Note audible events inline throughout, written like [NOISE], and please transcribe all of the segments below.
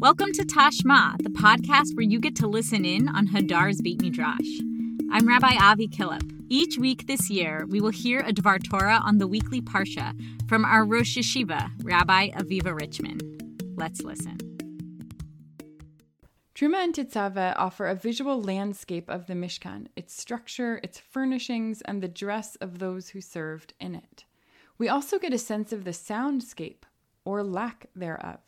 Welcome to Tashma, the podcast where you get to listen in on Hadar's Beit Midrash. I'm Rabbi Avi Killip. Each week this year, we will hear a Dvar Torah on the weekly Parsha from our Rosh Yeshiva, Rabbi Aviva Richman. Let's listen. Truma and Tetzaveh offer a visual landscape of the Mishkan, its structure, its furnishings, and the dress of those who served in it. We also get a sense of the soundscape, or lack thereof.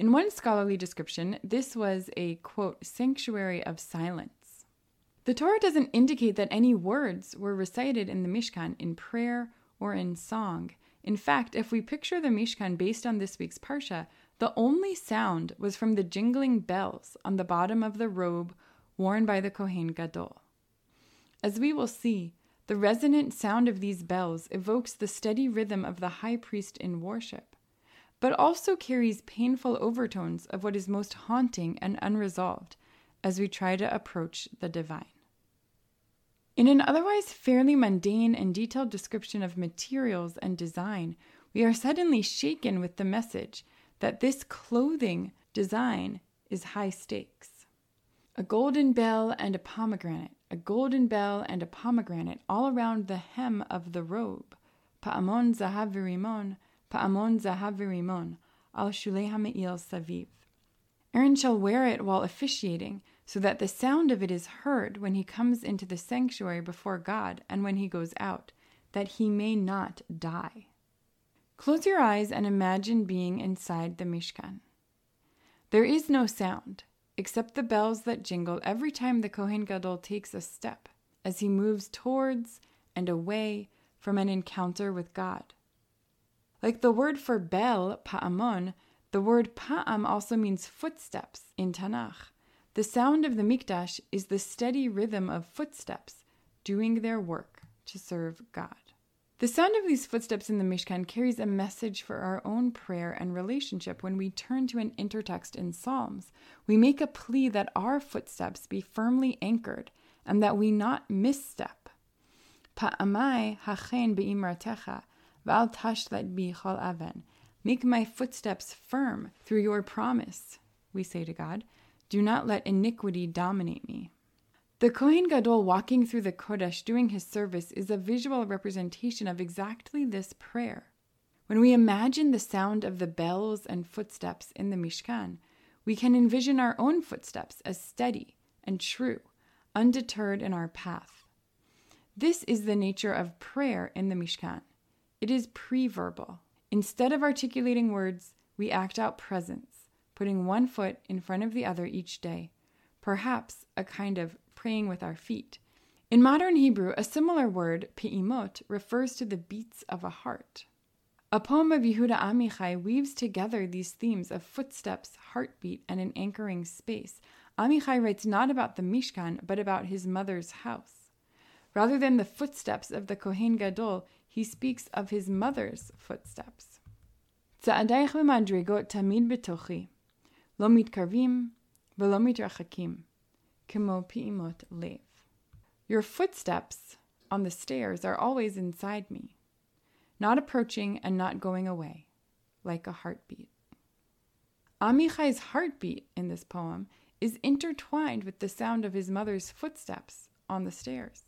In one scholarly description, this was a quote, sanctuary of silence. The Torah doesn't indicate that any words were recited in the Mishkan in prayer or in song. In fact, if we picture the Mishkan based on this week's Parsha, the only sound was from the jingling bells on the bottom of the robe worn by the Kohen Gadol. As we will see, the resonant sound of these bells evokes the steady rhythm of the high priest in worship but also carries painful overtones of what is most haunting and unresolved as we try to approach the divine. In an otherwise fairly mundane and detailed description of materials and design, we are suddenly shaken with the message that this clothing design is high stakes. A golden bell and a pomegranate, a golden bell and a pomegranate all around the hem of the robe. Pa'amon zahav v'rimon, Pa'amon zahav v'rimon, al shulei ha'me'il saviv. Aaron shall wear it while officiating, so that the sound of it is heard when he comes into the sanctuary before God and when he goes out, that he may not die. Close your eyes and imagine being inside the Mishkan. There is no sound, except the bells that jingle every time the Kohen Gadol takes a step as he moves towards and away from an encounter with God. Like the word for bell, pa'amon, the word pa'am also means footsteps in Tanakh. The sound of the mikdash is the steady rhythm of footsteps doing their work to serve God. The sound of these footsteps in the Mishkan carries a message for our own prayer and relationship when we turn to an intertext in Psalms. We make a plea that our footsteps be firmly anchored and that we not misstep. Pa'amai hachen be'imratecha, Val tashlet bi chol aven. Make my footsteps firm through your promise, we say to God. Do not let iniquity dominate me. The Kohen Gadol walking through the Kodesh doing his service is a visual representation of exactly this prayer. When we imagine the sound of the bells and footsteps in the Mishkan, we can envision our own footsteps as steady and true, undeterred in our path. This is the nature of prayer in the Mishkan. It is pre-verbal. Instead of articulating words, we act out presence, putting one foot in front of the other each day, perhaps a kind of praying with our feet. In modern Hebrew, a similar word, pe'imot, refers to the beats of a heart. A poem of Yehuda Amichai weaves together these themes of footsteps, heartbeat, and an anchoring space. Amichai writes not about the Mishkan, but about his mother's house. Rather than the footsteps of the Kohen Gadol, he speaks of his mother's footsteps. צעדייך במדרגות תמיד בתוכי, לא מתקרבים ולא מתרחקים, כמו פעימות לב. Your footsteps on the stairs are always inside me, not approaching and not going away, like a heartbeat. Amichai's heartbeat in this poem is intertwined with the sound of his mother's footsteps on the stairs.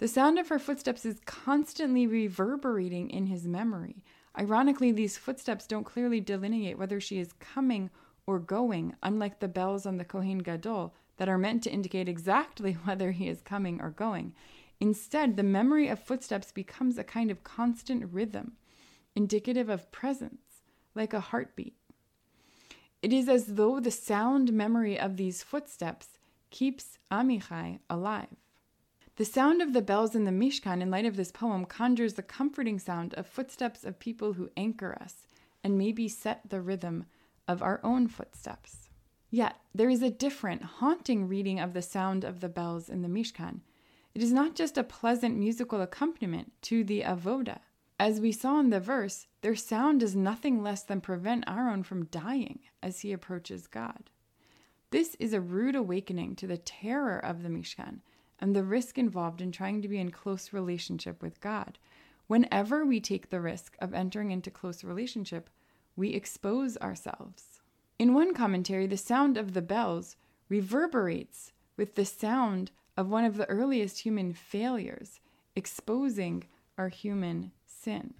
The sound of her footsteps is constantly reverberating in his memory. Ironically, these footsteps don't clearly delineate whether she is coming or going, unlike the bells on the Kohen Gadol that are meant to indicate exactly [LAUGHS] whether he is coming or going. Instead, the memory of footsteps becomes a kind of constant rhythm, indicative of presence, like a heartbeat. It is as though the sound memory of these footsteps keeps Amichai alive. The sound of the bells in the Mishkan, in light of this poem, conjures the comforting sound of footsteps of people who anchor us and maybe set the rhythm of our own footsteps. Yet, there is a different, haunting reading of the sound of the bells in the Mishkan. It is not just a pleasant musical accompaniment to the avoda. As we saw in the verse, their sound does nothing less than prevent Aaron from dying as he approaches God. This is a rude awakening to the terror of the Mishkan and the risk involved in trying to be in close relationship with God. Whenever we take the risk of entering into close relationship, we expose ourselves. In one commentary, the sound of the bells reverberates with the sound of one of the earliest human failures, exposing our human sin.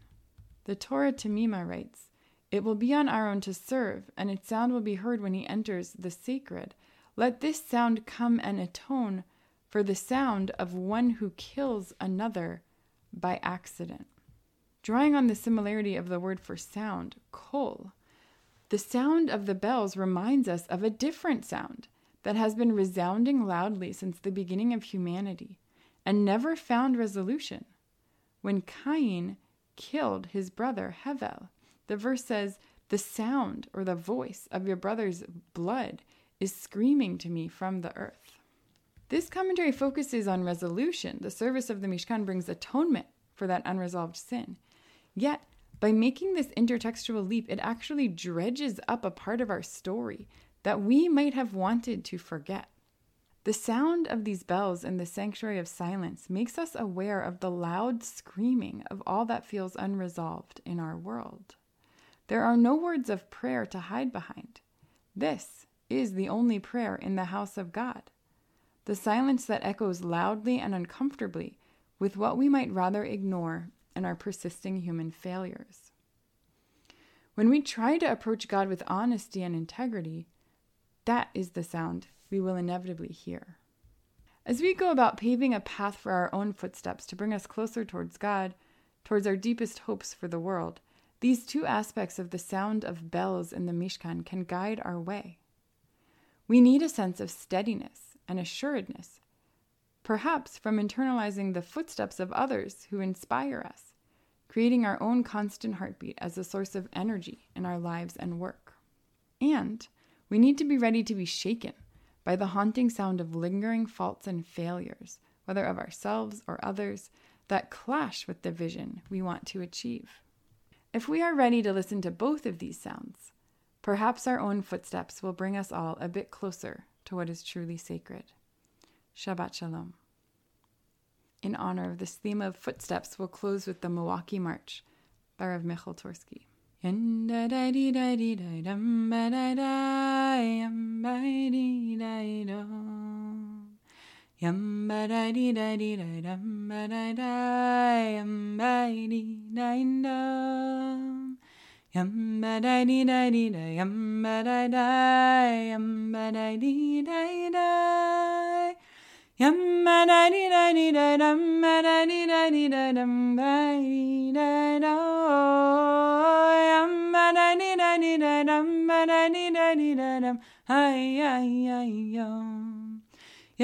The Torah Temimah writes, It will be on Aaron to serve, and its sound will be heard when he enters the sacred. Let this sound come and atone for the sound of one who kills another by accident. Drawing on the similarity of the word for sound, kol, the sound of the bells reminds us of a different sound that has been resounding loudly since the beginning of humanity and never found resolution. When Cain killed his brother Hevel, the verse says, The sound or the voice of your brother's blood is screaming to me from the earth. This commentary focuses on resolution. The service of the Mishkan brings atonement for that unresolved sin. Yet, by making this intertextual leap, it actually dredges up a part of our story that we might have wanted to forget. The sound of these bells in the sanctuary of silence makes us aware of the loud screaming of all that feels unresolved in our world. There are no words of prayer to hide behind. This is the only prayer in the house of God. The silence that echoes loudly and uncomfortably with what we might rather ignore in our persisting human failures. When we try to approach God with honesty and integrity, that is the sound we will inevitably hear. As we go about paving a path for our own footsteps to bring us closer towards God, towards our deepest hopes for the world, these two aspects of the sound of bells in the Mishkan can guide our way. We need a sense of steadiness and assuredness, perhaps from internalizing the footsteps of others who inspire us, creating our own constant heartbeat as a source of energy in our lives and work. And we need to be ready to be shaken by the haunting sound of lingering faults and failures, whether of ourselves or others, that clash with the vision we want to achieve. If we are ready to listen to both of these sounds, perhaps our own footsteps will bring us all a bit closer to what is truly sacred. Shabbat Shalom. In honor of this theme of footsteps, we'll close with the Milwaukee March by Rav Michal dum yum ba da dee da dee da dum ba da da yum ba dee da dum yum ba da dee da dee da yum ba da da yum ba da dee da da Yum ba da dee da dee da dum ba da dee da dee da dum ba dee da do yum ba da dee da dee da dum ba da dee da dee da dum hi hi hi yum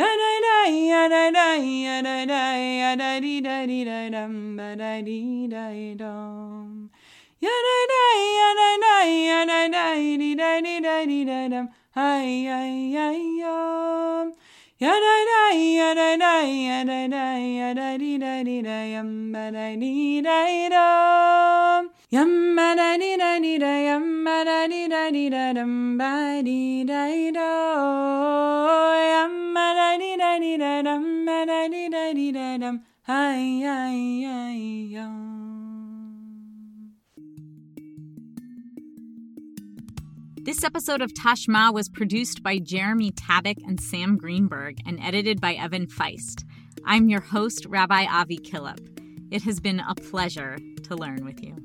ya da da ya da da ya da da ya da dee da dee da dum ba da dee da dum da da dum hi hi hi yum Ya da da ya da da ya. Da da ya da dee da dee da yum ba da dee da dum yum ba da dee da dee da yum ba da dee da dee da dum ba dee da do yum ba da dee da dee da dum ba da dee da dee da dum hi hi hi yum. This episode of Tashma was produced by Jeremy Tabak and Sam Greenberg and edited by Evan Feist. I'm your host, Rabbi Avi Killip. It has been a pleasure to learn with you.